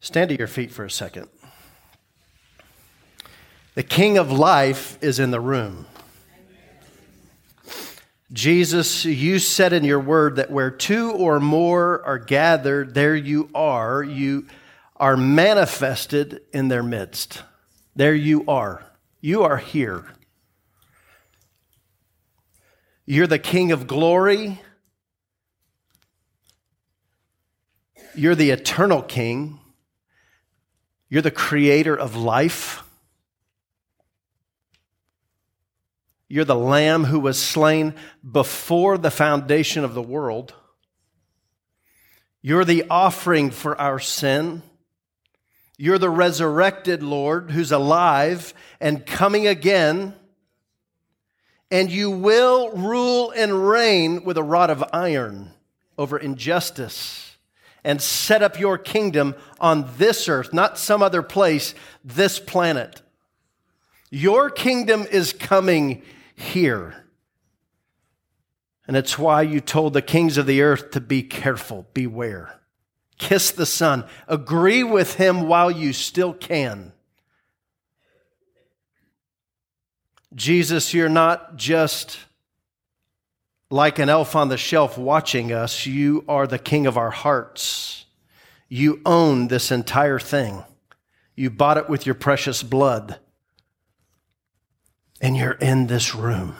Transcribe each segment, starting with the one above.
Stand to your feet for a second. The King of life is in the room. Jesus, you said in your word that where two or more are gathered, there you are. You are manifested in their midst. There you are. You are here. You're the King of glory. You're the eternal King. You're the creator of life. You're the lamb who was slain before the foundation of the world. You're the offering for our sin. You're the resurrected Lord who's alive and coming again. And you will rule and reign with a rod of iron over injustice and set up your kingdom on this earth, not some other place, this planet. Your kingdom is coming here. And it's why you told the kings of the earth to be careful, beware. Kiss the Son, agree with him while you still can. Jesus, you're not just like an elf on the shelf watching us, you are the king of our hearts. You own this entire thing. You bought it with your precious blood and you're in this room.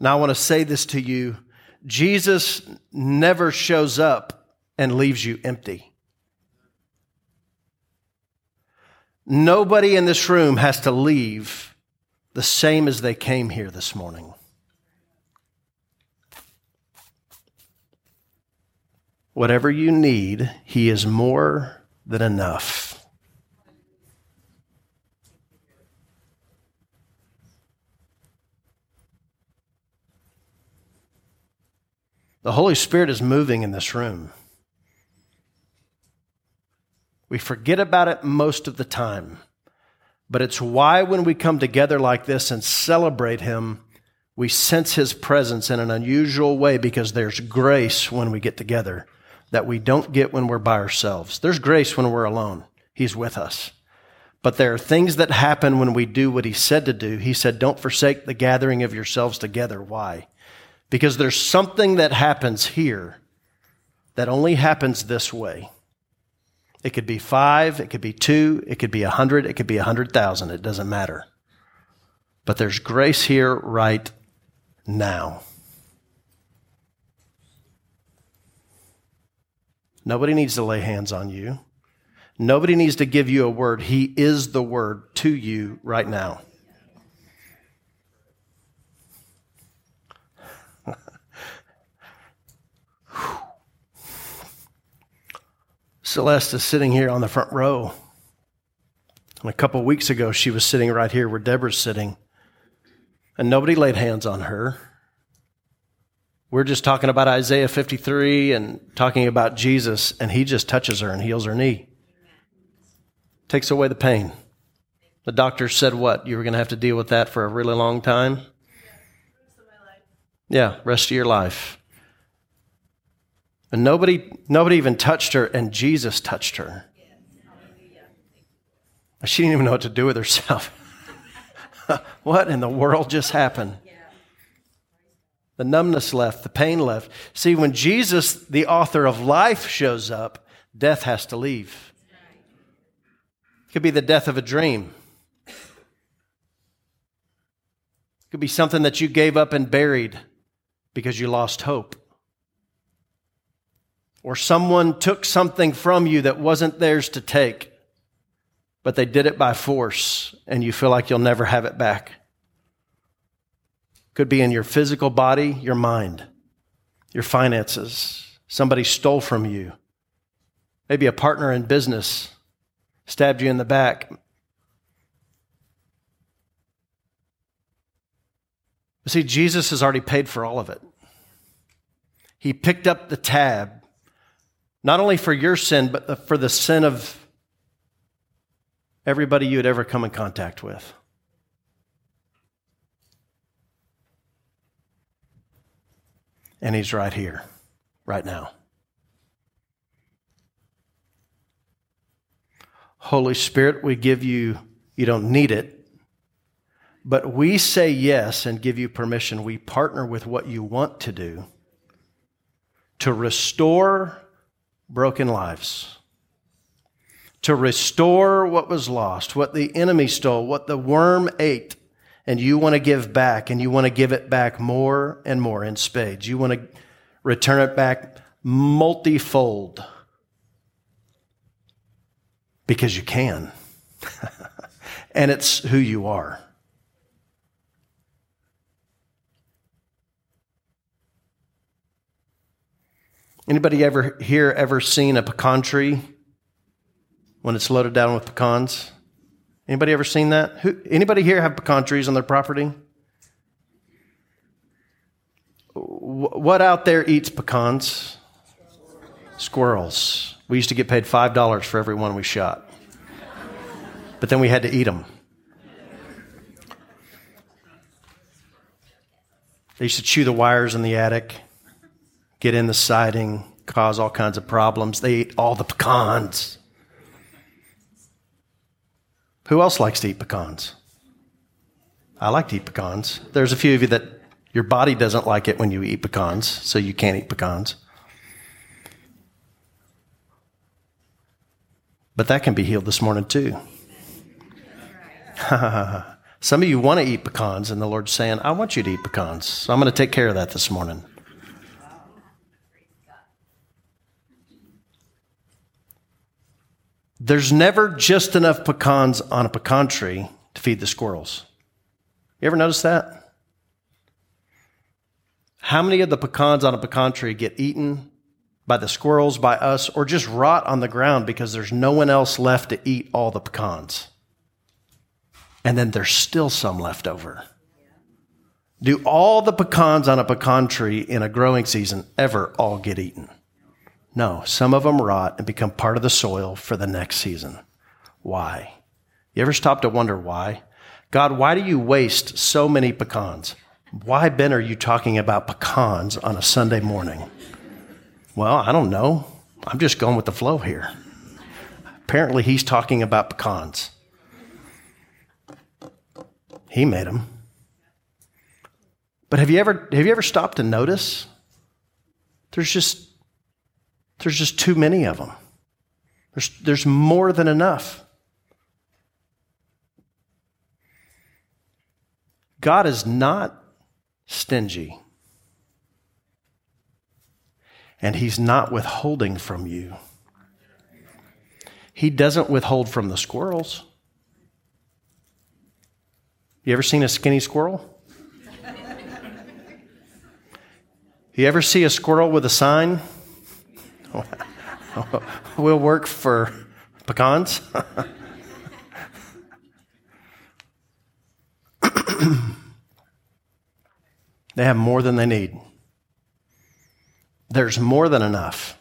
Now, I want to say this to you Jesus never shows up and leaves you empty. Nobody in this room has to leave the same as they came here this morning. Whatever you need, He is more than enough. The Holy Spirit is moving in this room. We forget about it most of the time. But it's why when we come together like this and celebrate Him, we sense His presence in an unusual way because there's grace when we get together that we don't get when we're by ourselves. There's grace when we're alone, He's with us. But there are things that happen when we do what He said to do. He said, Don't forsake the gathering of yourselves together. Why? Because there's something that happens here that only happens this way. It could be five, it could be two, it could be a hundred, it could be a hundred thousand. It doesn't matter. But there's grace here right now. Nobody needs to lay hands on you. Nobody needs to give you a word. He is the word to you right now. Celeste is sitting here on the front row. And a couple of weeks ago, she was sitting right here where Deborah's sitting. And nobody laid hands on her. We're just talking about Isaiah 53 and talking about Jesus, and he just touches her and heals her knee. Takes away the pain. The doctor said what? You were going to have to deal with that for a really long time? Yeah, rest of your life. And nobody, nobody even touched her, and Jesus touched her. She didn't even know what to do with herself. what in the world just happened? The numbness left, the pain left. See, when Jesus, the author of life, shows up, death has to leave. It could be the death of a dream. It could be something that you gave up and buried because you lost hope or someone took something from you that wasn't theirs to take, but they did it by force and you feel like you'll never have it back. Could be in your physical body, your mind, your finances. Somebody stole from you. Maybe a partner in business stabbed you in the back. see, Jesus has already paid for all of it. He picked up the tab not only for your sin, but for the sin of everybody you had ever come in contact with. And He's right here, right now. Holy Spirit, we give you, you don't need it, but we say yes and give you permission. We partner with what you want to do to restore broken lives, to restore what was lost, what the enemy stole, what the worm ate, and you want to give back, and you want to give it back more and more in spades. You want to return it back multifold because you can. and it's who you are. Anybody ever here ever seen a pecan tree when it's loaded down with pecans? Anybody ever seen that? Who, anybody here have pecan trees on their property? What out there eats pecans? Squirrels. We used to get paid $5 for every one we shot. But then we had to eat them. They used to chew the wires in the attic, get in the siding, cause all kinds of problems. They eat all the pecans. Who else likes to eat pecans? I like to eat pecans. There's a few of you that your body doesn't like it when you eat pecans, so you can't eat pecans. But that can be healed this morning too. Some of you want to eat pecans, and the Lord's saying, I want you to eat pecans. So I'm going to take care of that this morning. There's never just enough pecans on a pecan tree to feed the squirrels. You ever notice that? How many of the pecans on a pecan tree get eaten by the squirrels, by us, or just rot on the ground because there's no one else left to eat all the pecans. And then there's still some left over. Do all the pecans on a pecan tree in a growing season ever all get eaten? No, some of them rot and become part of the soil for the next season. Why? You ever stop to wonder why? God, why do you waste so many pecans? Why, Ben, are you talking about pecans on a Sunday morning? Well, I don't know. I'm just going with the flow here. Apparently, he's talking about pecans. He made them. But have you ever have you ever stopped to notice? There's just there's just too many of them. There's there's more than enough. God is not stingy and He's not withholding from you. He doesn't withhold from the squirrels. You ever seen a skinny squirrel? You ever see a squirrel with a sign? we'll work for pecans. they have more than they need. There's more than enough.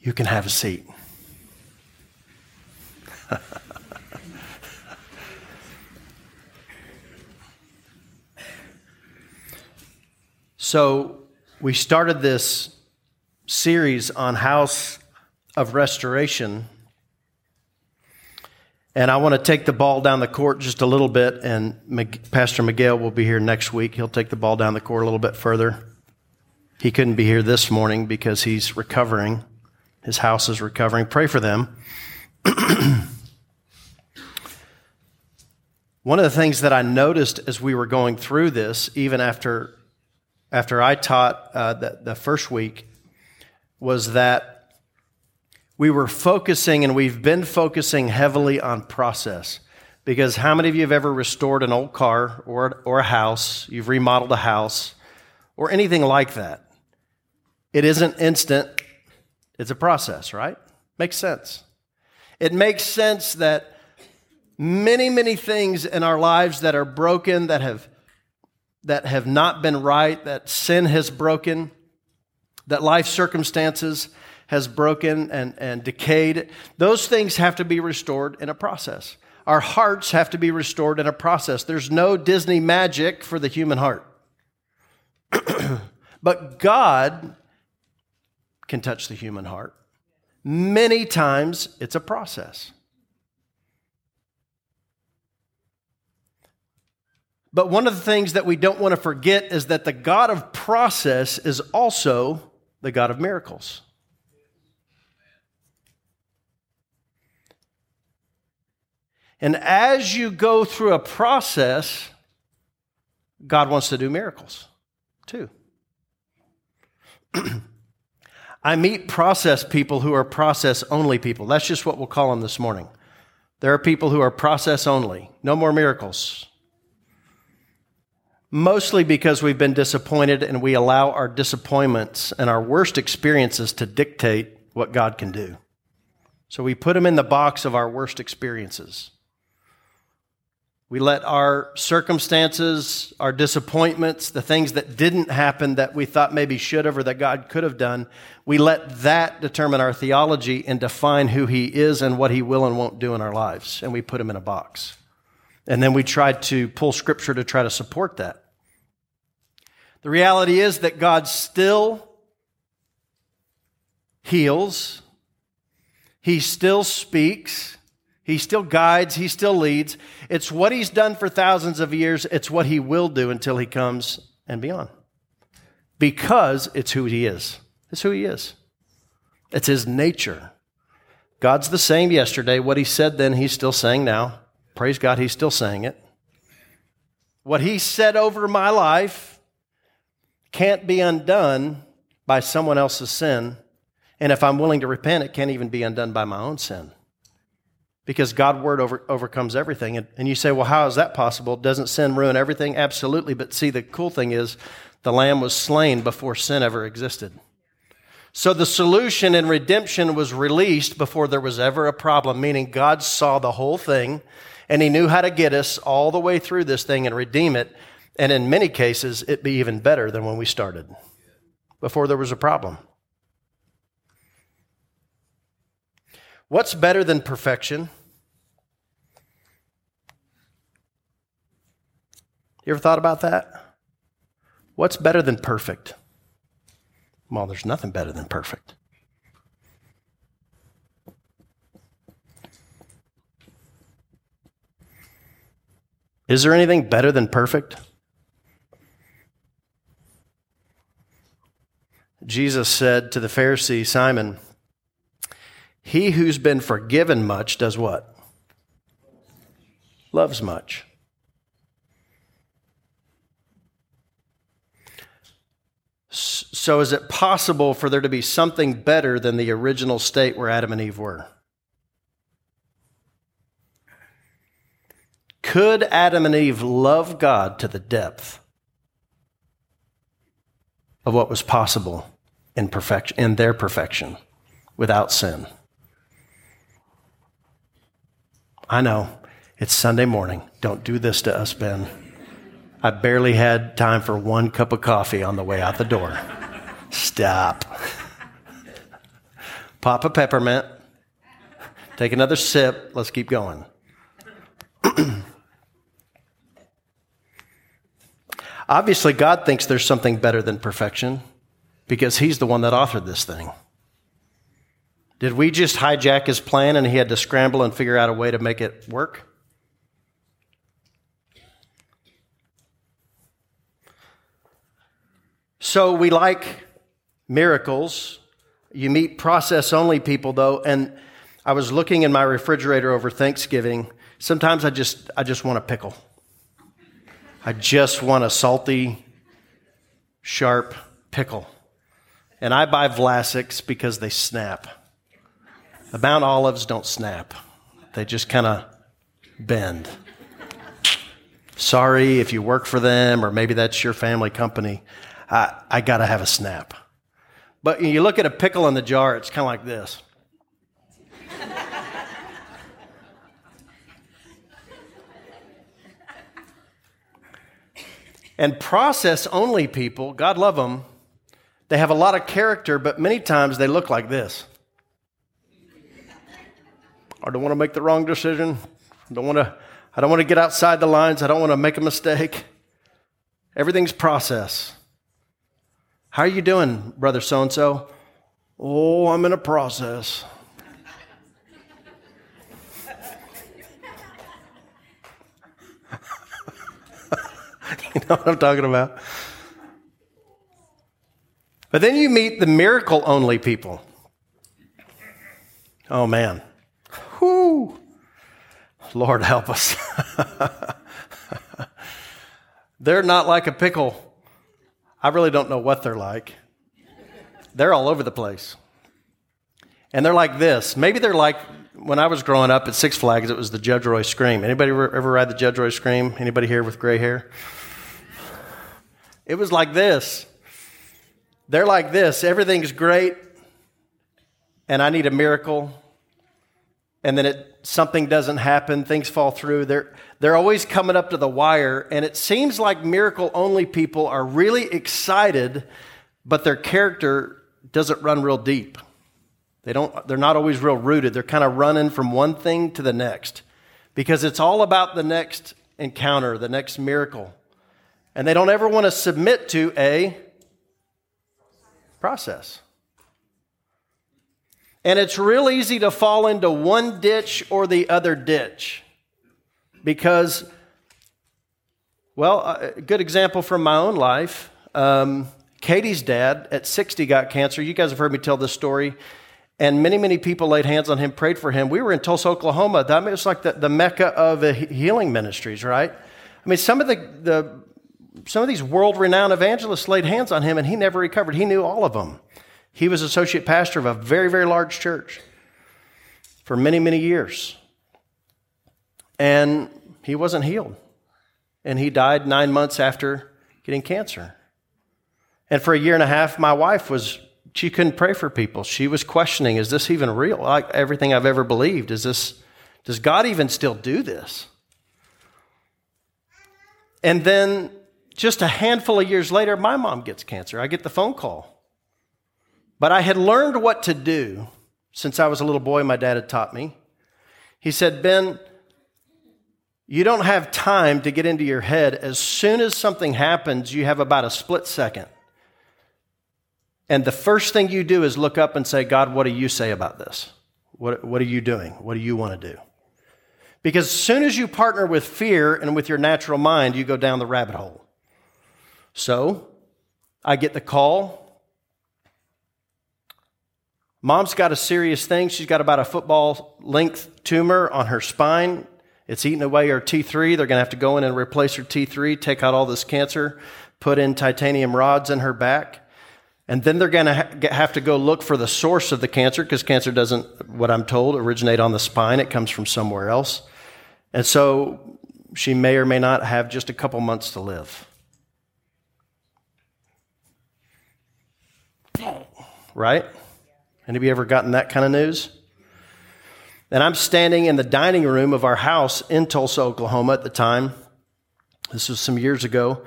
You can have a seat. so, we started this series on House of Restoration and I want to take the ball down the court just a little bit, and Pastor Miguel will be here next week. He'll take the ball down the court a little bit further. He couldn't be here this morning because he's recovering. His house is recovering. Pray for them. One of the things that I noticed as we were going through this, even after, after I taught uh, the, the first week, was that we were focusing and we've been focusing heavily on process. Because how many of you have ever restored an old car or, or a house? You've remodeled a house or anything like that. It isn't instant, it's a process, right? Makes sense. It makes sense that many, many things in our lives that are broken, that have, that have not been right, that sin has broken, that life circumstances has broken and, and decayed, those things have to be restored in a process. Our hearts have to be restored in a process. There's no Disney magic for the human heart. But God can touch the human heart. Many times it's a process. But one of the things that we don't want to forget is that the God of process is also the God of miracles. And as you go through a process, God wants to do miracles too. I meet process people who are process only people. That's just what we'll call them this morning. There are people who are process only, no more miracles mostly because we've been disappointed and we allow our disappointments and our worst experiences to dictate what God can do. So we put them in the box of our worst experiences. We let our circumstances, our disappointments, the things that didn't happen that we thought maybe should have or that God could have done, we let that determine our theology and define who He is and what He will and won't do in our lives. And we put Him in a box. And then we try to pull Scripture to try to support that. The reality is that God still heals, He still speaks, He still guides, He still leads. It's what He's done for thousands of years, it's what He will do until He comes and beyond. Because it's who He is. It's who He is, it's His nature. God's the same yesterday. What He said then, He's still saying now. Praise God, He's still saying it. What He said over my life, can't be undone by someone else's sin. And if I'm willing to repent, it can't even be undone by my own sin. Because God's word over, overcomes everything. And, and you say, well, how is that possible? Doesn't sin ruin everything? Absolutely. But see, the cool thing is the lamb was slain before sin ever existed. So the solution and redemption was released before there was ever a problem, meaning God saw the whole thing and he knew how to get us all the way through this thing and redeem it. And in many cases, it'd be even better than when we started, before there was a problem. What's better than perfection? You ever thought about that? What's better than perfect? Well, there's nothing better than perfect. Is there anything better than perfect? Jesus said to the Pharisee Simon, He who's been forgiven much does what? Loves much. So, is it possible for there to be something better than the original state where Adam and Eve were? Could Adam and Eve love God to the depth of what was possible in perfection, in their perfection, without sin. I know it's Sunday morning. Don't do this to us, Ben. I barely had time for one cup of coffee on the way out the door. Stop. Pop a peppermint. Take another sip. Let's keep going. Obviously, God thinks there's something better than perfection because he's the one that authored this thing. Did we just hijack his plan and he had to scramble and figure out a way to make it work? So we like miracles. You meet process only people though, and I was looking in my refrigerator over Thanksgiving. Sometimes I just I just want a pickle. I just want a salty, sharp pickle. And I buy Vlasics because they snap. The Mount Olives don't snap, they just kind of bend. Sorry if you work for them or maybe that's your family company. I, I got to have a snap. But you look at a pickle in the jar, it's kind of like this. and process only people, God love them, they have a lot of character, but many times they look like this. I don't want to make the wrong decision. I don't want to, I don't want to get outside the lines. I don't want to make a mistake. Everything's process. How are you doing, brother so and so? Oh, I'm in a process. you know what I'm talking about? But then you meet the miracle only people. Oh man. Whoo. Lord help us. they're not like a pickle. I really don't know what they're like. They're all over the place. And they're like this. Maybe they're like when I was growing up at Six Flags, it was the Judge Roy Scream. Anybody ever ride the Judge Roy Scream? Anybody here with gray hair? It was like this. They're like this. Everything's great, and I need a miracle. And then it something doesn't happen, things fall through. They're they're always coming up to the wire, and it seems like miracle only people are really excited, but their character doesn't run real deep. They don't they're not always real rooted. They're kind of running from one thing to the next because it's all about the next encounter, the next miracle. And they don't ever want to submit to a process. And it's real easy to fall into one ditch or the other ditch because, well, a good example from my own life. Um, Katie's dad at 60 got cancer. You guys have heard me tell this story. And many, many people laid hands on him, prayed for him. We were in Tulsa, Oklahoma. That was like the, the mecca of healing ministries, right? I mean, some of the, the some of these world renowned evangelists laid hands on him and he never recovered. He knew all of them. He was associate pastor of a very, very large church for many, many years. And he wasn't healed. And he died nine months after getting cancer. And for a year and a half, my wife was, she couldn't pray for people. She was questioning, is this even real? Like everything I've ever believed, is this, does God even still do this? And then just a handful of years later, my mom gets cancer. I get the phone call. But I had learned what to do since I was a little boy, my dad had taught me. He said, Ben, you don't have time to get into your head. As soon as something happens, you have about a split second. And the first thing you do is look up and say, God, what do you say about this? What, what are you doing? What do you want to do? Because as soon as you partner with fear and with your natural mind, you go down the rabbit hole. So I get the call. Mom's got a serious thing. She's got about a football length tumor on her spine. It's eating away her T3. They're going to have to go in and replace her T3, take out all this cancer, put in titanium rods in her back. And then they're going to have to go look for the source of the cancer because cancer doesn't, what I'm told, originate on the spine. It comes from somewhere else. And so she may or may not have just a couple months to live. Right? Any of you ever gotten that kind of news? And I'm standing in the dining room of our house in Tulsa, Oklahoma at the time. This was some years ago.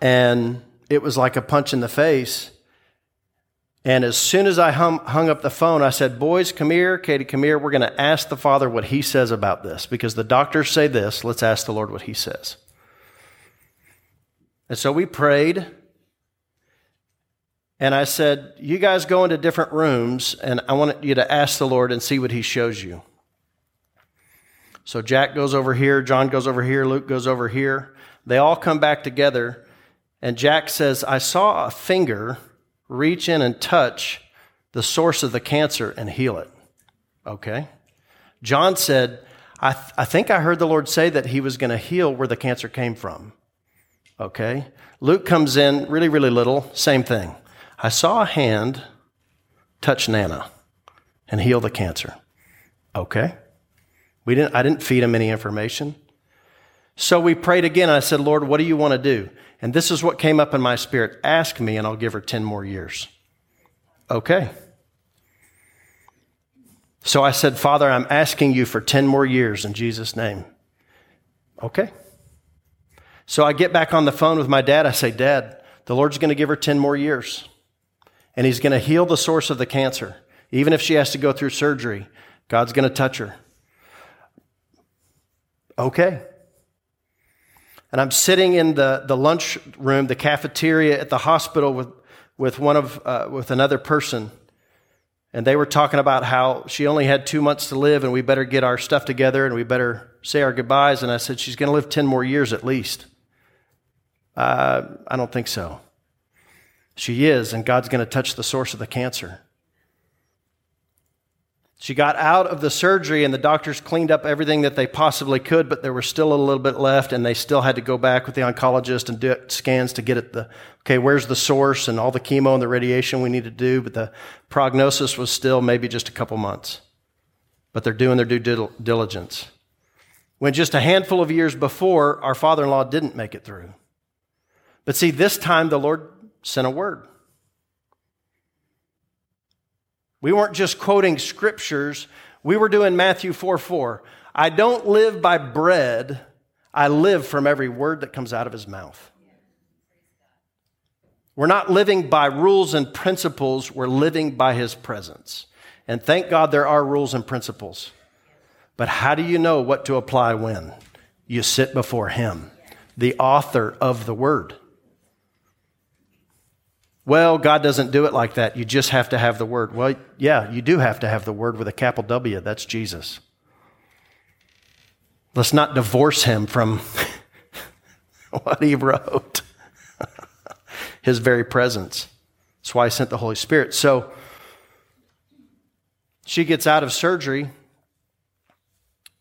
And it was like a punch in the face. And as soon as I hung, hung up the phone, I said, Boys, come here. Katie, come here. We're going to ask the Father what He says about this because the doctors say this. Let's ask the Lord what He says. And so we prayed. And I said, You guys go into different rooms, and I want you to ask the Lord and see what He shows you. So Jack goes over here, John goes over here, Luke goes over here. They all come back together, and Jack says, I saw a finger reach in and touch the source of the cancer and heal it. Okay. John said, I, th- I think I heard the Lord say that He was going to heal where the cancer came from. Okay. Luke comes in really, really little, same thing. I saw a hand touch Nana and heal the cancer. Okay. We didn't, I didn't feed him any information. So we prayed again. I said, Lord, what do you want to do? And this is what came up in my spirit ask me, and I'll give her 10 more years. Okay. So I said, Father, I'm asking you for 10 more years in Jesus' name. Okay. So I get back on the phone with my dad. I say, Dad, the Lord's going to give her 10 more years and He's going to heal the source of the cancer. Even if she has to go through surgery, God's going to touch her. Okay. And I'm sitting in the, the lunch room, the cafeteria at the hospital with, with one of uh, with another person, and they were talking about how she only had two months to live, and we better get our stuff together, and we better say our goodbyes. And I said, she's going to live ten more years at least. Uh, I don't think so. She is, and God's going to touch the source of the cancer. She got out of the surgery, and the doctors cleaned up everything that they possibly could, but there was still a little bit left, and they still had to go back with the oncologist and do scans to get at the okay, where's the source and all the chemo and the radiation we need to do. But the prognosis was still maybe just a couple months. But they're doing their due diligence. When just a handful of years before, our father in law didn't make it through. But see, this time the Lord sent a word. We weren't just quoting scriptures, we were doing Matthew 4 4. I don't live by bread, I live from every word that comes out of his mouth. We're not living by rules and principles, we're living by his presence. And thank God there are rules and principles. But how do you know what to apply when? You sit before him, the author of the word. Well, God doesn't do it like that. You just have to have the Word. Well, yeah, you do have to have the Word with a capital W. That's Jesus. Let's not divorce him from what he wrote, his very presence. That's why I sent the Holy Spirit. So she gets out of surgery,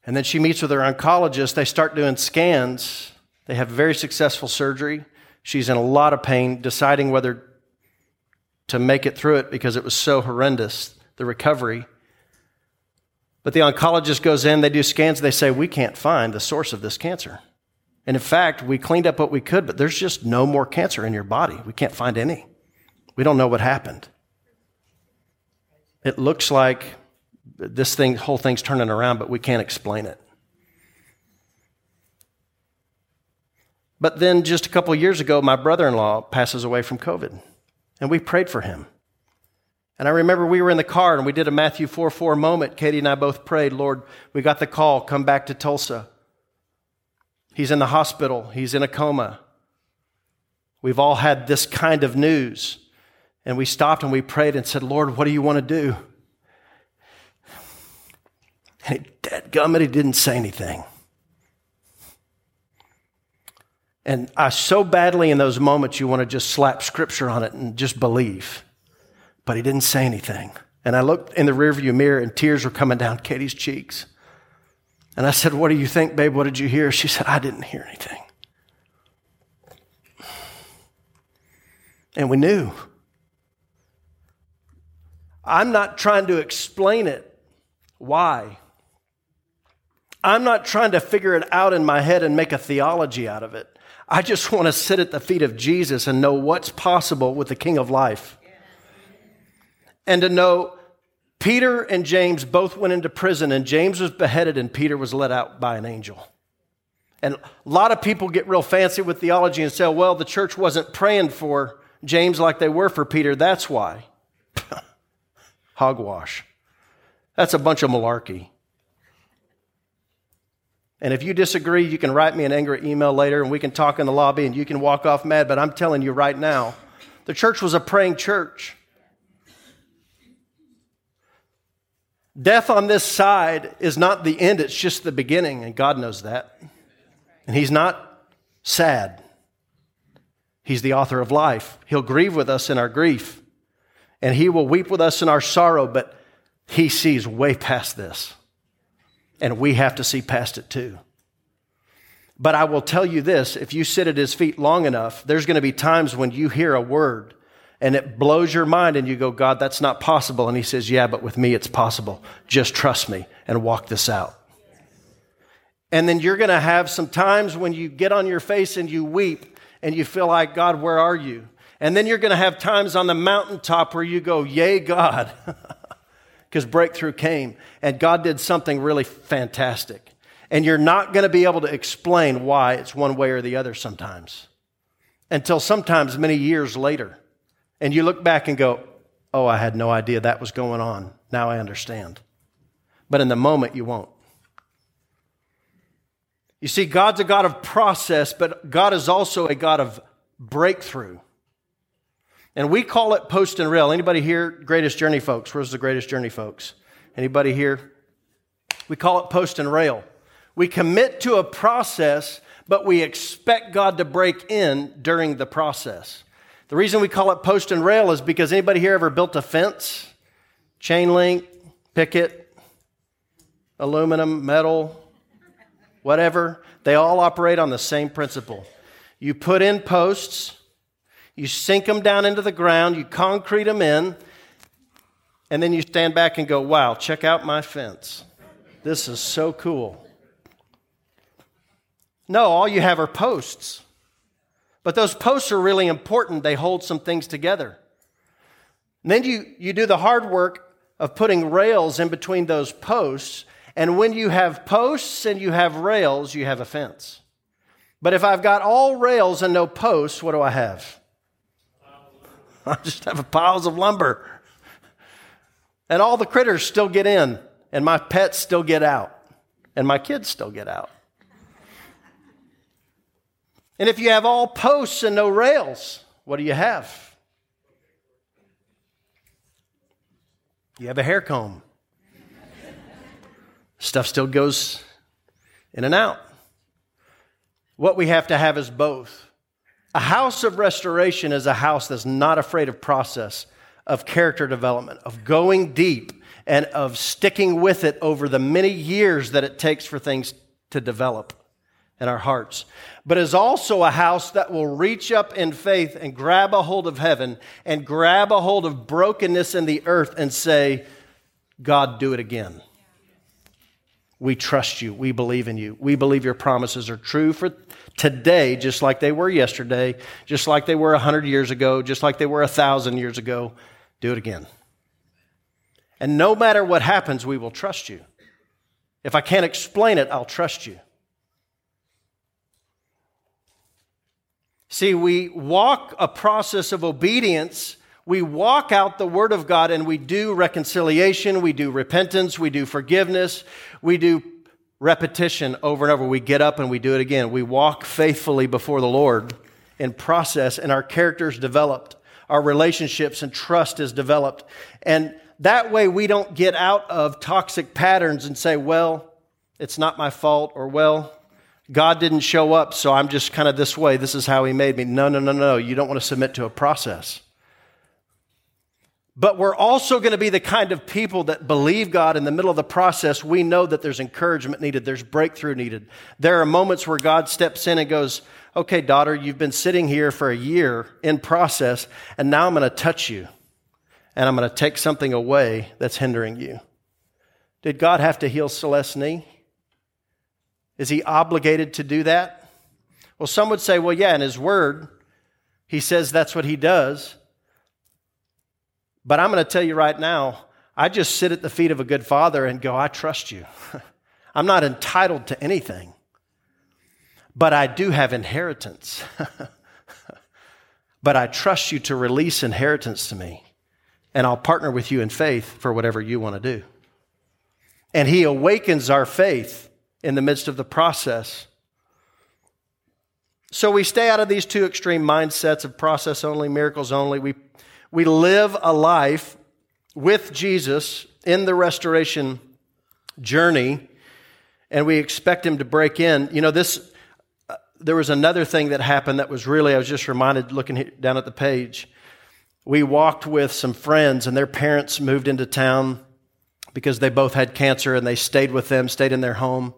and then she meets with her oncologist. They start doing scans. They have very successful surgery. She's in a lot of pain, deciding whether to make it through it because it was so horrendous, the recovery. But the oncologist goes in, they do scans, they say, We can't find the source of this cancer. And in fact, we cleaned up what we could, but there's just no more cancer in your body. We can't find any. We don't know what happened. It looks like this thing, whole thing's turning around, but we can't explain it. But then just a couple years ago, my brother in law passes away from COVID and we prayed for him. And I remember we were in the car and we did a Matthew 4 4 moment. Katie and I both prayed, Lord, we got the call, come back to Tulsa. He's in the hospital, he's in a coma. We've all had this kind of news. And we stopped and we prayed and said, Lord, what do you want to do? And he, dead gummit, he didn't say anything. And I so badly in those moments, you want to just slap scripture on it and just believe. But he didn't say anything. And I looked in the rearview mirror and tears were coming down Katie's cheeks. And I said, What do you think, babe? What did you hear? She said, I didn't hear anything. And we knew. I'm not trying to explain it. Why? I'm not trying to figure it out in my head and make a theology out of it. I just want to sit at the feet of Jesus and know what's possible with the King of life. And to know Peter and James both went into prison, and James was beheaded, and Peter was let out by an angel. And a lot of people get real fancy with theology and say, well, the church wasn't praying for James like they were for Peter. That's why. Hogwash. That's a bunch of malarkey. And if you disagree, you can write me an angry email later and we can talk in the lobby and you can walk off mad. But I'm telling you right now, the church was a praying church. Death on this side is not the end, it's just the beginning, and God knows that. And He's not sad, He's the author of life. He'll grieve with us in our grief, and He will weep with us in our sorrow, but He sees way past this and we have to see past it too. But I will tell you this if you sit at his feet long enough, there's going to be times when you hear a word and it blows your mind and you go, God, that's not possible. And he says, Yeah, but with me it's possible. Just trust me and walk this out. And then you're going to have some times when you get on your face and you weep and you feel like, God, where are you? And then you're going to have times on the mountaintop where you go, Yay, God. because breakthrough came and God did something really fantastic. And you're not going to be able to explain why it's one way or the other sometimes until sometimes many years later. And you look back and go, Oh, I had no idea that was going on. Now I understand. But in the moment, you won't. You see, God's a God of process, but God is also a God of breakthrough. And we call it post and rail. Anybody here, greatest journey folks? Where's the greatest journey folks? Anybody here? We call it post and rail. We commit to a process, but we expect God to break in during the process. The reason we call it post and rail is because anybody here ever built a fence? Chain link, picket, aluminum, metal, whatever. They all operate on the same principle. You put in posts, you sink them down into the ground, you concrete them in, and then you stand back and go, wow, check out my fence. This is so cool. No, all you have are posts. But those posts are really important. They hold some things together. And then you, you do the hard work of putting rails in between those posts. And when you have posts and you have rails, you have a fence. But if I've got all rails and no posts, what do I have? I just have piles of lumber. And all the critters still get in, and my pets still get out, and my kids still get out. And if you have all posts and no rails, what do you have? You have a hair comb. Stuff still goes in and out. What we have to have is both. A house of restoration is a house that's not afraid of process, of character development, of going deep, and of sticking with it over the many years that it takes for things to develop in our hearts. But is also a house that will reach up in faith and grab a hold of heaven and grab a hold of brokenness in the earth and say, God, do it again. We trust you. We believe in you. We believe your promises are true for today, just like they were yesterday, just like they were 100 years ago, just like they were 1,000 years ago. Do it again. And no matter what happens, we will trust you. If I can't explain it, I'll trust you. See, we walk a process of obedience we walk out the Word of God and we do reconciliation, we do repentance, we do forgiveness, we do repetition over and over. We get up and we do it again. We walk faithfully before the Lord in process, and our character is developed. Our relationships and trust is developed. And that way we don't get out of toxic patterns and say, well, it's not my fault, or well, God didn't show up, so I'm just kind of this way. This is how He made me. No, no, no, no. You don't want to submit to a process. But we're also going to be the kind of people that believe God in the middle of the process. We know that there's encouragement needed, there's breakthrough needed. There are moments where God steps in and goes, Okay, daughter, you've been sitting here for a year in process, and now I'm going to touch you, and I'm going to take something away that's hindering you. Did God have to heal Celeste's knee? Is he obligated to do that? Well, some would say, well, yeah, in his word, he says that's what he does. But I'm going to tell you right now, I just sit at the feet of a good father and go, I trust you. I'm not entitled to anything, but I do have inheritance. but I trust you to release inheritance to me, and I'll partner with you in faith for whatever you want to do. And He awakens our faith in the midst of the process. So we stay out of these two extreme mindsets of process only, miracles only. We we live a life with Jesus in the restoration journey, and we expect him to break in. You know, this, uh, there was another thing that happened that was really, I was just reminded looking down at the page. We walked with some friends, and their parents moved into town because they both had cancer, and they stayed with them, stayed in their home.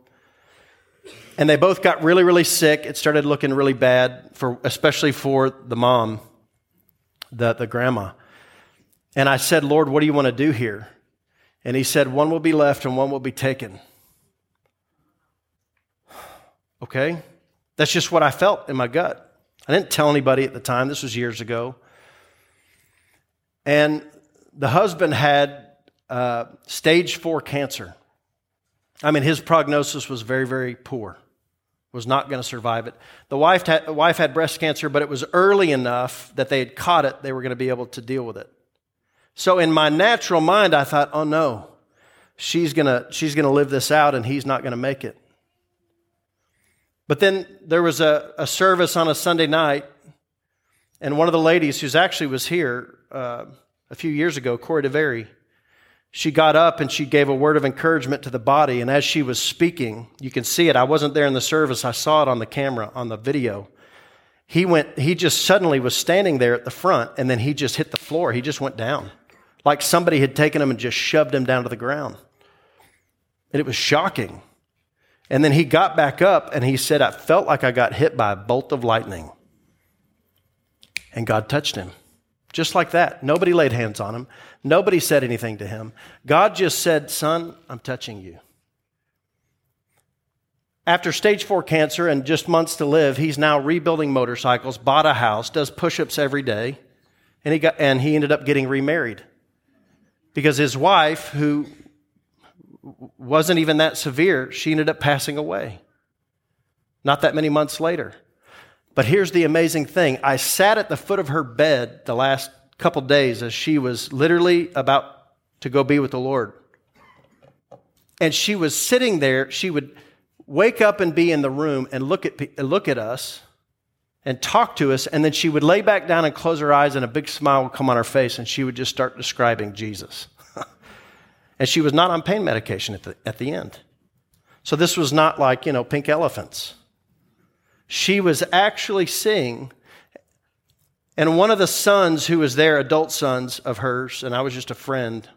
And they both got really, really sick. It started looking really bad, for, especially for the mom the, the grandma. And I said, Lord, what do you want to do here? And he said, One will be left and one will be taken. Okay? That's just what I felt in my gut. I didn't tell anybody at the time. This was years ago. And the husband had uh, stage four cancer. I mean, his prognosis was very, very poor was not going to survive it. The wife had, wife had breast cancer, but it was early enough that they had caught it, they were going to be able to deal with it. So in my natural mind, I thought, oh no, she's going to, she's to live this out and he's not going to make it. But then there was a, a service on a Sunday night, And one of the ladies who's actually was here uh, a few years ago, Corey DeVary, she got up and she gave a word of encouragement to the body. And as she was speaking, you can see it. I wasn't there in the service. I saw it on the camera, on the video. He went, he just suddenly was standing there at the front and then he just hit the floor. He just went down like somebody had taken him and just shoved him down to the ground. And it was shocking. And then he got back up and he said, I felt like I got hit by a bolt of lightning. And God touched him. Just like that. Nobody laid hands on him. Nobody said anything to him. God just said, Son, I'm touching you. After stage four cancer and just months to live, he's now rebuilding motorcycles, bought a house, does push ups every day, and he, got, and he ended up getting remarried. Because his wife, who wasn't even that severe, she ended up passing away. Not that many months later. But here's the amazing thing I sat at the foot of her bed the last couple days as she was literally about to go be with the Lord. And she was sitting there. She would wake up and be in the room and look at, look at us and talk to us. And then she would lay back down and close her eyes, and a big smile would come on her face, and she would just start describing Jesus. and she was not on pain medication at the, at the end. So this was not like, you know, pink elephants she was actually seeing. And one of the sons who was there, adult sons of hers, and I was just a friend,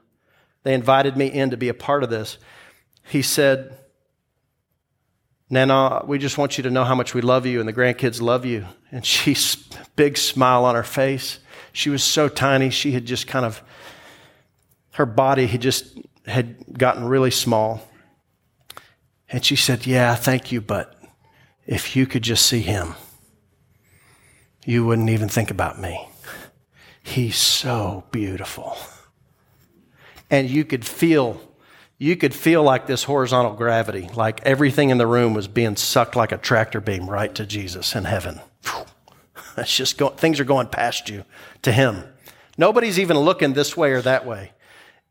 they invited me in to be a part of this. He said, Nana, we just want you to know how much we love you and the grandkids love you. And she's big smile on her face. She was so tiny, she had just kind of, her body had just had gotten really small. And she said, Yeah, thank you, but if you could just see him, you wouldn't even think about me. He's so beautiful. And you could feel you could feel like this horizontal gravity, like everything in the room was being sucked like a tractor beam right to Jesus in heaven. It's just going, things are going past you to him. Nobody's even looking this way or that way.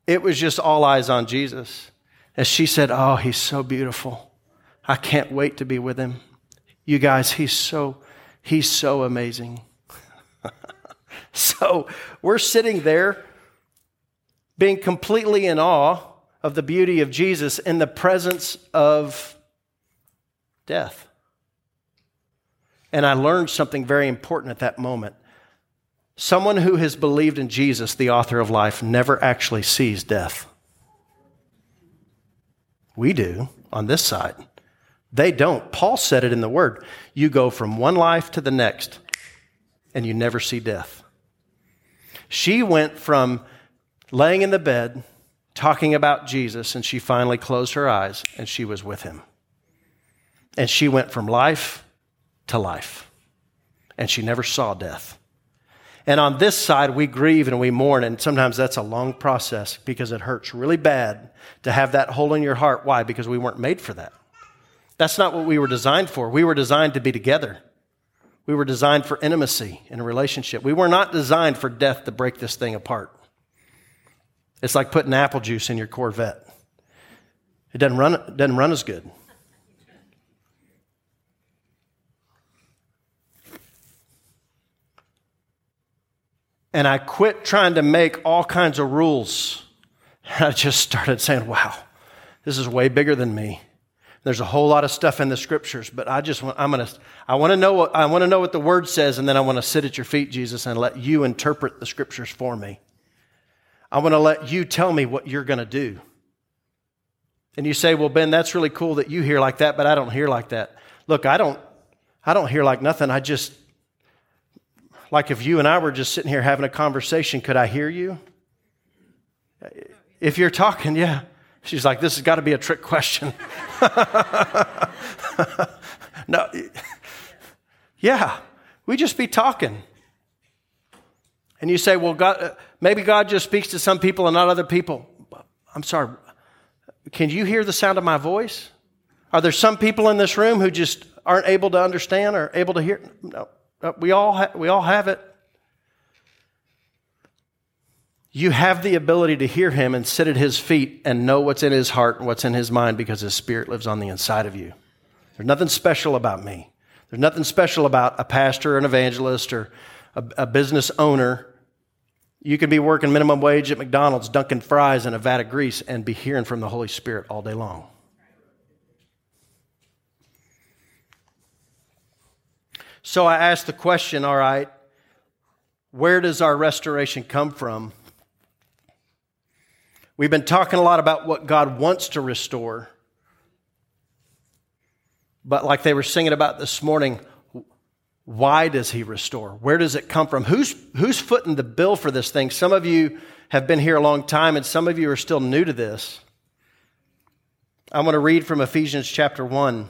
It was just all eyes on Jesus. As she said, Oh, he's so beautiful. I can't wait to be with him. You guys, he's so, he's so amazing. so we're sitting there being completely in awe of the beauty of Jesus in the presence of death. And I learned something very important at that moment. Someone who has believed in Jesus, the author of life, never actually sees death. We do on this side. They don't. Paul said it in the word. You go from one life to the next, and you never see death. She went from laying in the bed, talking about Jesus, and she finally closed her eyes and she was with him. And she went from life to life, and she never saw death. And on this side, we grieve and we mourn, and sometimes that's a long process because it hurts really bad to have that hole in your heart. Why? Because we weren't made for that. That's not what we were designed for. We were designed to be together. We were designed for intimacy in a relationship. We were not designed for death to break this thing apart. It's like putting apple juice in your Corvette. It doesn't run, it doesn't run as good. And I quit trying to make all kinds of rules. I just started saying, wow, this is way bigger than me. There's a whole lot of stuff in the scriptures, but I just want, I'm gonna, I want to know what, I want to know what the word says, and then I want to sit at your feet, Jesus, and let you interpret the scriptures for me. I want to let you tell me what you're going to do. And you say, well, Ben, that's really cool that you hear like that, but I don't hear like that. Look, I don't, I don't hear like nothing. I just, like if you and I were just sitting here having a conversation, could I hear you? If you're talking, yeah. She's like, this has got to be a trick question. no, yeah, we just be talking. And you say, well, God, maybe God just speaks to some people and not other people. I'm sorry. Can you hear the sound of my voice? Are there some people in this room who just aren't able to understand or able to hear? No, we all, ha- we all have it you have the ability to hear him and sit at his feet and know what's in his heart and what's in his mind because his spirit lives on the inside of you. There's nothing special about me. There's nothing special about a pastor, or an evangelist, or, a, a business owner, you could be working minimum wage at McDonald's, dunking fries in a vat of grease, and be hearing from the Holy Spirit all day long. So I asked the question all right, where does our restoration come from? We've been talking a lot about what God wants to restore. But like they were singing about this morning, why does he restore? Where does it come from? Who's, who's footing the bill for this thing? Some of you have been here a long time, and some of you are still new to this. I want to read from Ephesians chapter 1.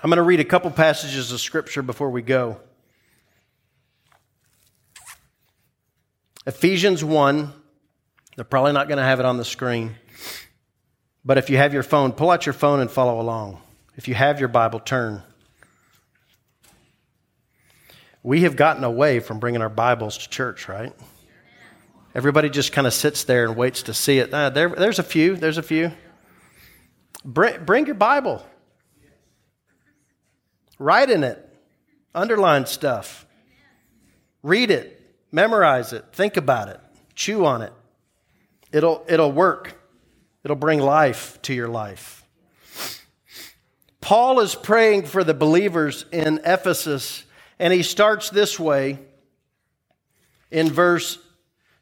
I'm going to read a couple passages of scripture before we go. Ephesians 1. They're probably not going to have it on the screen. But if you have your phone, pull out your phone and follow along. If you have your Bible, turn. We have gotten away from bringing our Bibles to church, right? Everybody just kind of sits there and waits to see it. Uh, there, there's a few. There's a few. Bring, bring your Bible. Write in it. Underline stuff. Read it. Memorize it. Think about it. Chew on it. It'll, it'll work. It'll bring life to your life. Paul is praying for the believers in Ephesus, and he starts this way in verse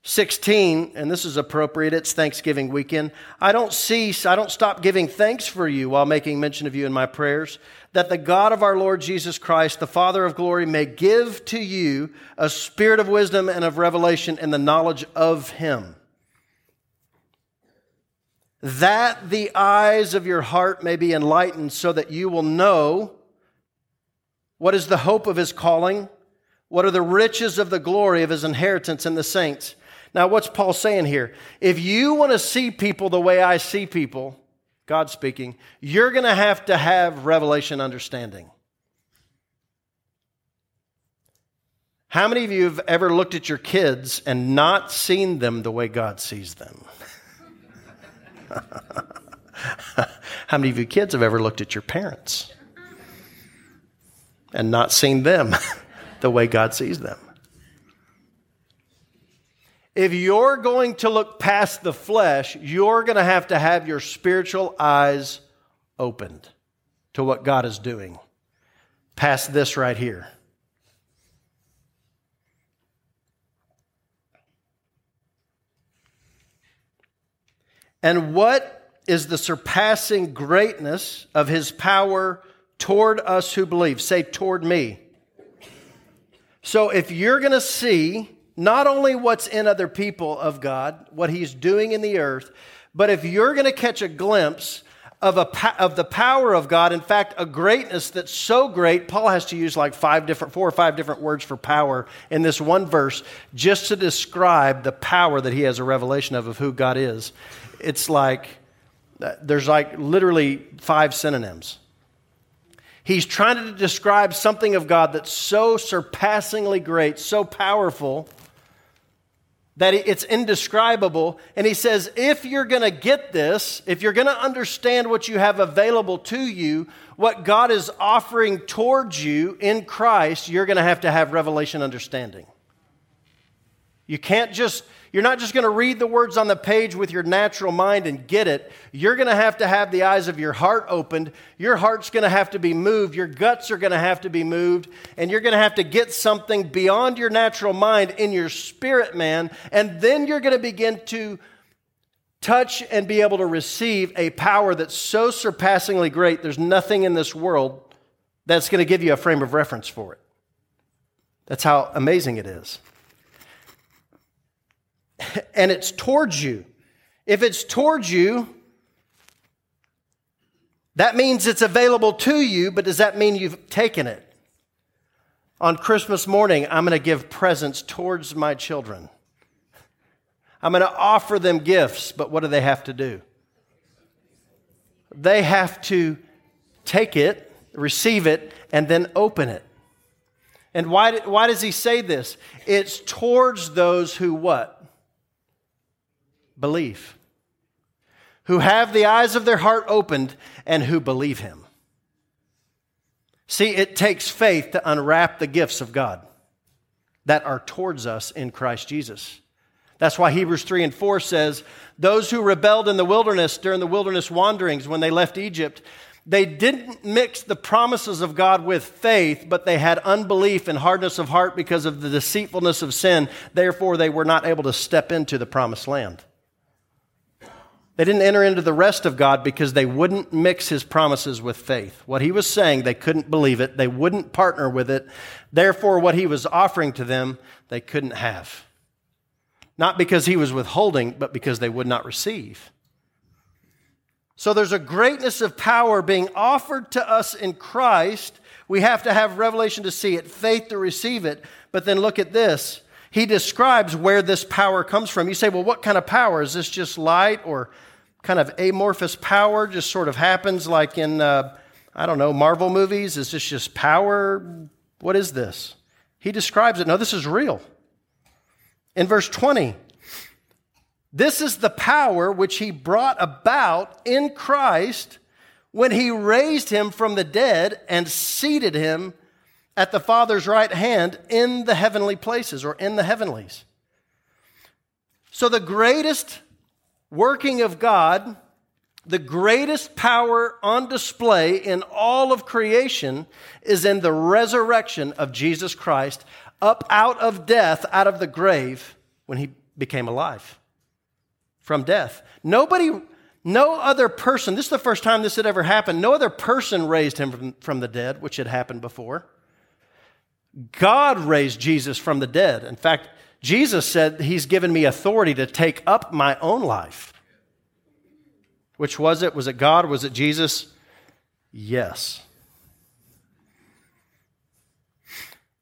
16, and this is appropriate, it's Thanksgiving weekend. I don't cease, I don't stop giving thanks for you while making mention of you in my prayers, that the God of our Lord Jesus Christ, the Father of glory, may give to you a spirit of wisdom and of revelation in the knowledge of him that the eyes of your heart may be enlightened, so that you will know what is the hope of his calling, what are the riches of the glory of his inheritance in the saints. Now, what's Paul saying here? If you want to see people the way I see people, God speaking, you're going to have to have revelation understanding. How many of you have ever looked at your kids and not seen them the way God sees them? How many of you kids have ever looked at your parents and not seen them the way God sees them? If you're going to look past the flesh, you're going to have to have your spiritual eyes opened to what God is doing. Past this right here. And what is the surpassing greatness of his power toward us who believe? Say, toward me. So if you're going to see not only what's in other people of God, what he's doing in the earth, but if you're going to catch a glimpse of, a, of the power of God, in fact, a greatness that's so great, Paul has to use like five different, four or five different words for power in this one verse just to describe the power that he has a revelation of, of who God is it's like uh, there's like literally five synonyms. He's trying to describe something of God that's so surpassingly great, so powerful, that it's indescribable. And he says, if you're going to get this, if you're going to understand what you have available to you, what God is offering towards you in Christ, you're going to have to have revelation understanding. You can't just you're not just going to read the words on the page with your natural mind and get it. You're going to have to have the eyes of your heart opened. Your heart's going to have to be moved. Your guts are going to have to be moved. And you're going to have to get something beyond your natural mind in your spirit, man. And then you're going to begin to touch and be able to receive a power that's so surpassingly great, there's nothing in this world that's going to give you a frame of reference for it. That's how amazing it is and it's towards you. If it's towards you, that means it's available to you, but does that mean you've taken it? On Christmas morning, I'm going to give presents towards my children. I'm going to offer them gifts, but what do they have to do? They have to take it, receive it, and then open it. And why, why does he say this? It's towards those who what? Believe, who have the eyes of their heart opened and who believe him. See, it takes faith to unwrap the gifts of God. that are towards us in Christ Jesus. That's why Hebrews 3 and 4 says, Those who rebelled in the wilderness during the wilderness wanderings when they left Egypt, they didn't mix the promises of God with faith, but they had unbelief and hardness of heart because of the deceitfulness of sin. Therefore, they were not able to step into the promised land. They didn't enter into the rest of God because they wouldn't mix his promises with faith. What he was saying, they couldn't believe it. They wouldn't partner with it. Therefore, what he was offering to them, they couldn't have. Not because he was withholding, but because they would not receive. So there's a greatness of power being offered to us in Christ. We have to have revelation to see it, faith to receive it. But then look at this. He describes where this power comes from. You say, well, what kind of power? Is this just light or kind of amorphous power just sort of happens like in, uh, I don't know, Marvel movies? Is this just power? What is this? He describes it. No, this is real. In verse 20, this is the power which he brought about in Christ when he raised him from the dead and seated him at the Father's right hand in the heavenly places or in the heavenlies. So, the greatest working of God, the greatest power on display in all of creation is in the resurrection of Jesus Christ up out of death, out of the grave, when he became alive from death. Nobody, no other person, this is the first time this had ever happened, no other person raised him from, from the dead, which had happened before. God raised Jesus from the dead. In fact, Jesus said, He's given me authority to take up my own life. Which was it? Was it God? Was it Jesus? Yes.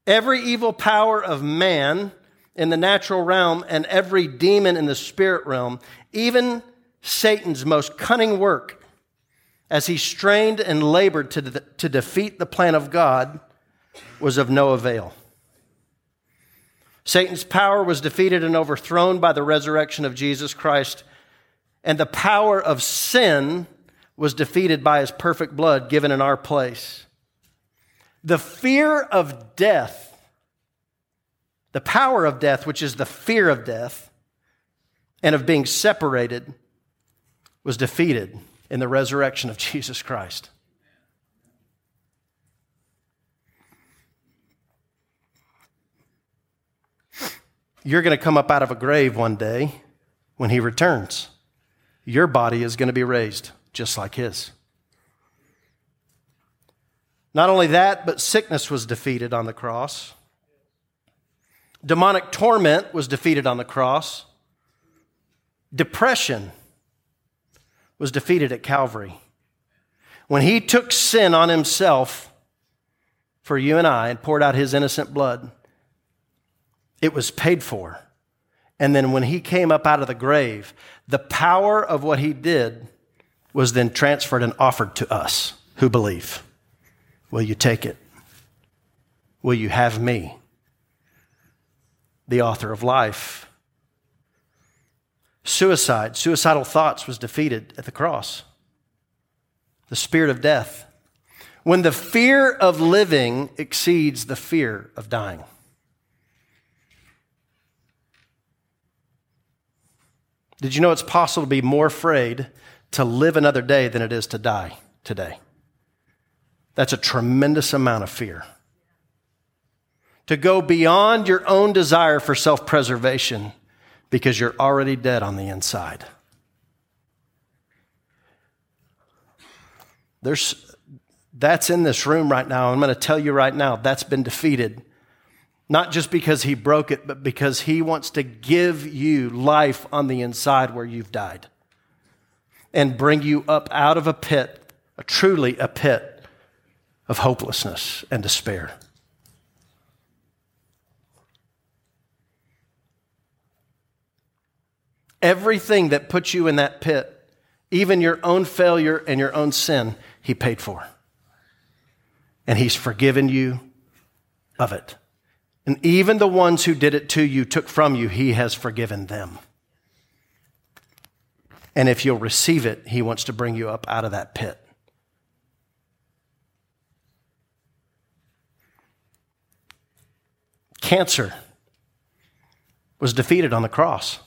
Every evil power of man in the natural realm and every demon in the spirit realm, even Satan's most cunning work, as he strained and labored to, de- to defeat the plan of God, was of no avail. Satan's power was defeated and overthrown by the resurrection of Jesus Christ, and the power of sin was defeated by his perfect blood given in our place. The fear of death, the power of death, which is the fear of death and of being separated, was defeated in the resurrection of Jesus Christ. You're going to come up out of a grave one day when he returns. Your body is going to be raised just like his. Not only that, but sickness was defeated on the cross. Demonic torment was defeated on the cross. Depression was defeated at Calvary. When he took sin on himself for you and I and poured out his innocent blood, it was paid for. And then when he came up out of the grave, the power of what he did was then transferred and offered to us who believe. Will you take it? Will you have me, the author of life? Suicide, suicidal thoughts was defeated at the cross. The spirit of death. When the fear of living exceeds the fear of dying. Did you know it's possible to be more afraid to live another day than it is to die today? That's a tremendous amount of fear. To go beyond your own desire for self preservation because you're already dead on the inside. There's, that's in this room right now. I'm going to tell you right now that's been defeated not just because he broke it, but because he wants to give you life on the inside where you've died and bring you up out of a pit, a truly a pit of hopelessness and despair. Everything that puts you in that pit, even your own failure and your own sin, he paid for. And he's forgiven you of it. And even the ones who did it to you, took from you, he has forgiven them. And if you'll receive it, he wants to bring you up out of that pit. Cancer was defeated on the cross.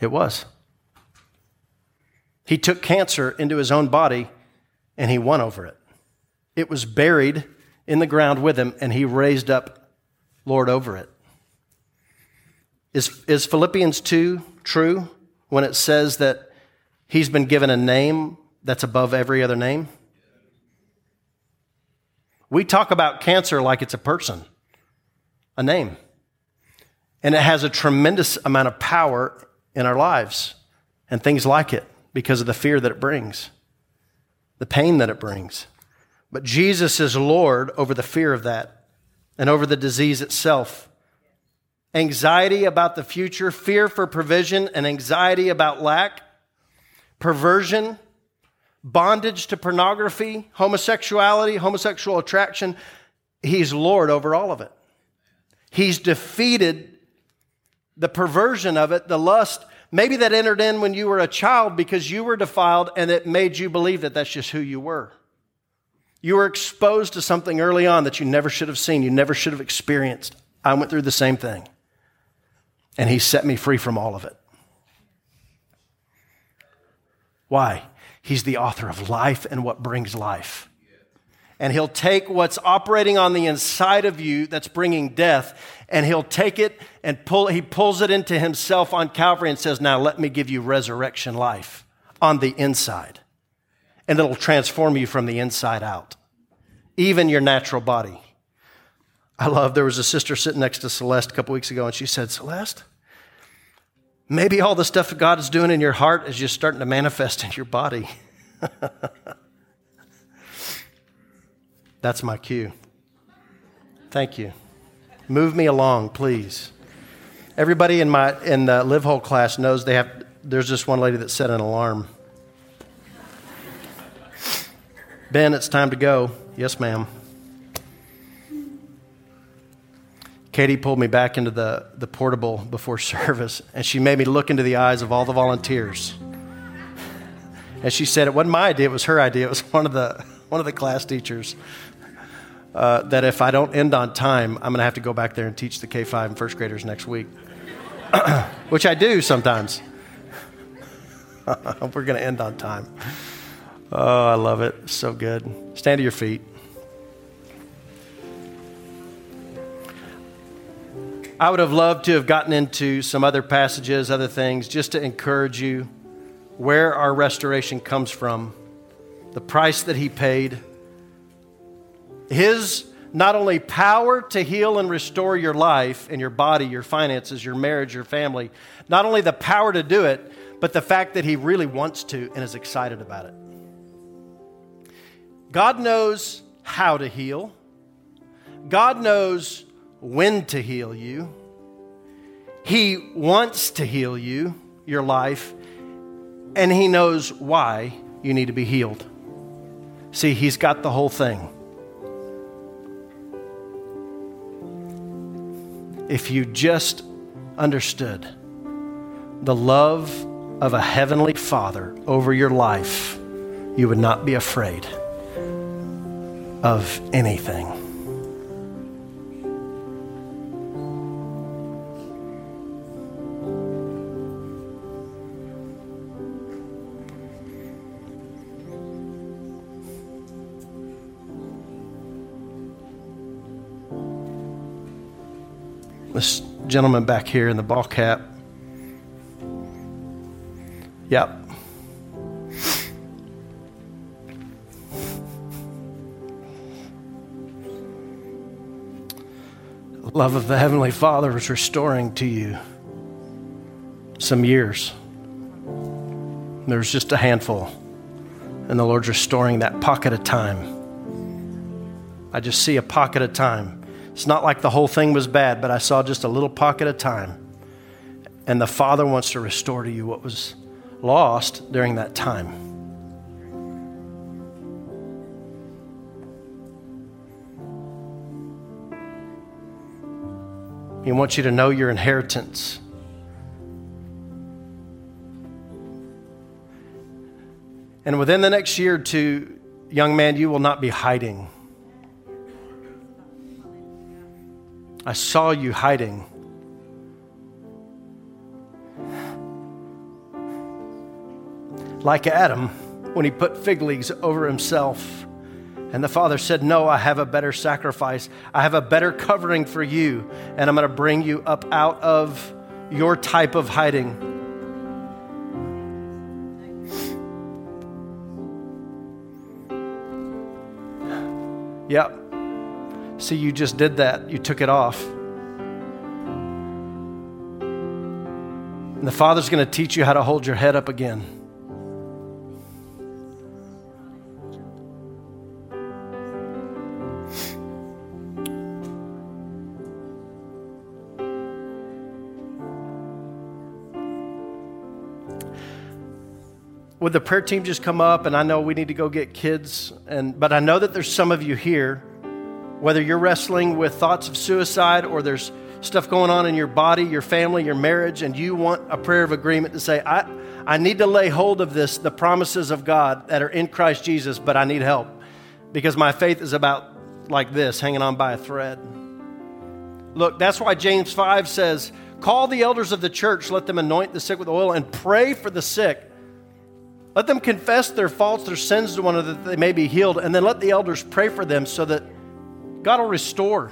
It was. He took cancer into his own body and he won over it. It was buried in the ground with him and he raised up Lord over it. Is, is Philippians 2 true when it says that he's been given a name that's above every other name? We talk about cancer like it's a person, a name. And it has a tremendous amount of power in our lives and things like it because of the fear that it brings, the pain that it brings. But Jesus is Lord over the fear of that and over the disease itself. Anxiety about the future, fear for provision, and anxiety about lack, perversion, bondage to pornography, homosexuality, homosexual attraction. He's Lord over all of it. He's defeated the perversion of it, the lust, Maybe that entered in when you were a child because you were defiled and it made you believe that that's just who you were. You were exposed to something early on that you never should have seen, you never should have experienced. I went through the same thing. And He set me free from all of it. Why? He's the author of life and what brings life and he'll take what's operating on the inside of you that's bringing death and he'll take it and pull he pulls it into himself on Calvary and says now let me give you resurrection life on the inside and it'll transform you from the inside out even your natural body I love there was a sister sitting next to Celeste a couple weeks ago and she said Celeste maybe all the stuff that God is doing in your heart is just starting to manifest in your body That's my cue. Thank you. Move me along, please. Everybody in my in the live whole class knows they have. There's just one lady that set an alarm. Ben, it's time to go. Yes, ma'am. Katie pulled me back into the, the portable before service, and she made me look into the eyes of all the volunteers. And she said it wasn't my idea; it was her idea. It was one of the one of the class teachers uh, that if I don't end on time, I'm going to have to go back there and teach the K5 and first graders next week, which I do sometimes. We're going to end on time. Oh, I love it. So good. Stand to your feet. I would have loved to have gotten into some other passages, other things, just to encourage you where our restoration comes from, the price that He paid his not only power to heal and restore your life and your body, your finances, your marriage, your family, not only the power to do it, but the fact that He really wants to and is excited about it. God knows how to heal, God knows when to heal you. He wants to heal you, your life, and He knows why you need to be healed. See, He's got the whole thing. if you just understood the love of a heavenly Father over your life, you would not be afraid of anything. This gentleman back here in the ball cap. Yep. Love of the Heavenly Father is restoring to you some years. There's just a handful, and the Lord's restoring that pocket of time. I just see a pocket of time it's not like the whole thing was bad, but I saw just a little pocket of time. And the Father wants to restore to you what was lost during that time. He wants you to know your inheritance. And within the next year or two, young man, you will not be hiding. I saw you hiding. Like Adam when he put fig leaves over himself. And the father said, No, I have a better sacrifice. I have a better covering for you, and I'm going to bring you up out of your type of hiding. Yep. See, you just did that. You took it off. And the Father's going to teach you how to hold your head up again. Would the prayer team just come up and i know we need to go get kids? And but i know that there's some of you here whether you're wrestling with thoughts of suicide or there's stuff going on in your body your family your marriage and you want a prayer of agreement to say i i need to lay hold of this the promises of god that are in christ jesus but i need help because my faith is about like this hanging on by a thread. Look that's why james 5 says call the elders of the church let them anoint the sick with oil and pray for the sick let them confess their faults, their sins to one another that they may be healed, and then let the elders pray for them so that God will restore.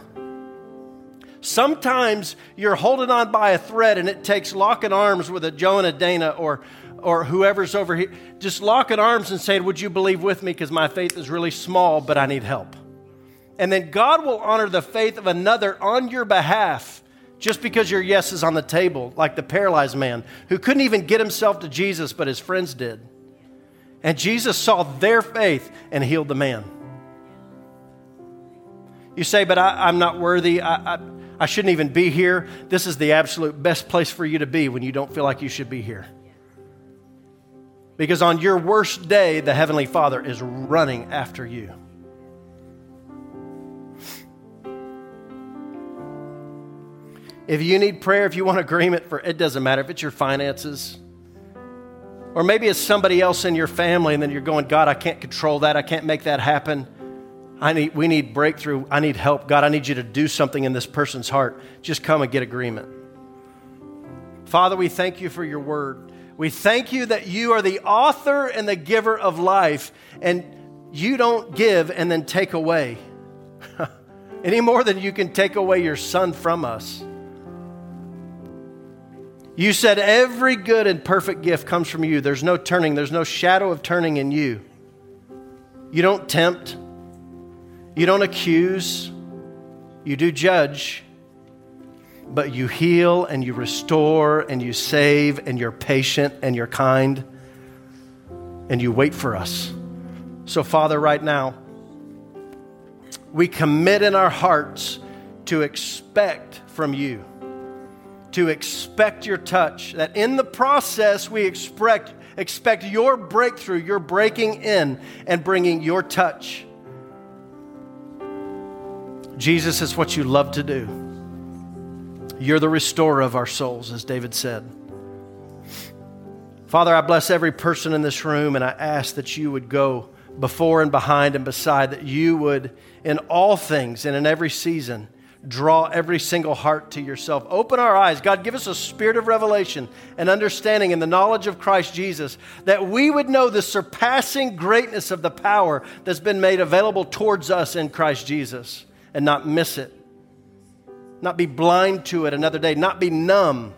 Sometimes you're holding on by a thread and it takes locking arms with a Joe and a Dana or, or whoever's over here, just locking arms and saying, Would you believe with me? Because my faith is really small, but I need help. And then God will honor the faith of another on your behalf just because your yes is on the table, like the paralyzed man who couldn't even get himself to Jesus, but his friends did. And Jesus saw their faith and healed the man. You say, but I, am not worthy. I, I, I shouldn't even be here. This is the absolute best place for you to be when you don't feel like you should be here. Because on your worst day, the Heavenly Father is running after you. If you need prayer, if you want agreement for it doesn't matter if it's your finances, or maybe it's somebody else in your family, and then you're going, God, I can't control that. I can't make that happen. I need, we need breakthrough. I need help. God, I need you to do something in this person's heart. Just come and get agreement. Father, we thank you for your word. We thank you that you are the author and the giver of life, and you don't give and then take away any more than you can take away your son from us. You said every good and perfect gift comes from you. There's no turning, there's no shadow of turning in you. You don't tempt, you don't accuse, you do judge, but you heal and you restore and you save and you're patient and you're kind and you wait for us. So, Father, right now, we commit in our hearts to expect from you to expect your touch, that in the process we expect, expect your breakthrough, your breaking in and bringing your touch. Jesus is what you love to do. You're the restorer of our souls, as David said. Father, I bless every person in this room and I ask that you would go before and behind and beside, that you would, in all things and in every season, draw every single heart to yourself. Open our eyes. God, give us a spirit of revelation and understanding and the knowledge of Christ Jesus that we would know the surpassing greatness of the power that's been made available towards us in Christ Jesus and not miss it. Not be blind to it another day, not be numb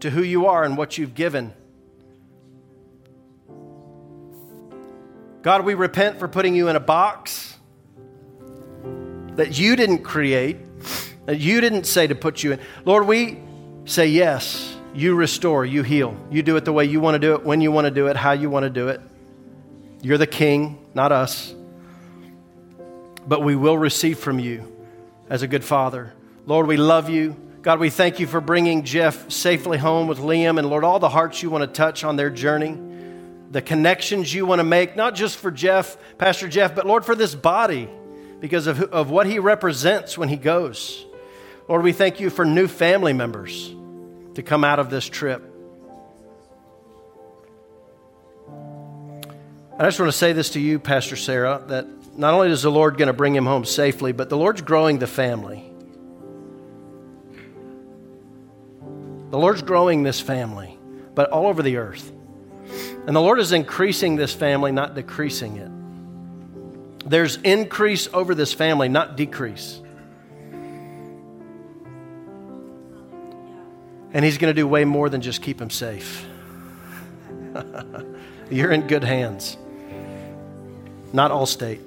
to who you are and what you've given. God, we repent for putting you in a box that you didn't create, that you didn't say to put you in. Lord, we say yes. You restore, you heal. You do it the way you want to do it, when you want to do it, how you want to do it. You're the king, not us. But we will receive from you as a good father. Lord, we love you. God, we thank you for bringing Jeff safely home with Liam. And Lord, all the hearts you want to touch on their journey, the connections you want to make, not just for Jeff, Pastor Jeff, but Lord, for this body because of, of what he represents when he goes. Lord, we thank you for new family members to come out of this trip. I just want to say this to you, Pastor Sarah, that not only is the Lord going to bring him home safely, but the Lord's growing the family. The Lord's growing this family, but all over the earth. And the Lord is increasing this family, not decreasing it. There's increase over this family, not decrease. And He's going to do way more than just keep them safe. You're in good hands. Not Allstate.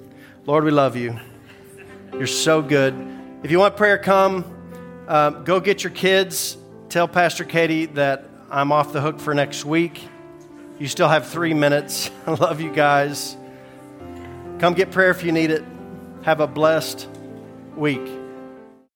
Lord, we love you. You're so good. If you want prayer, come. Uh, go get your kids. Tell Pastor Katie that I'm off the hook for next week. You still have three minutes. I love you guys. Come get prayer if you need it. Have a blessed week.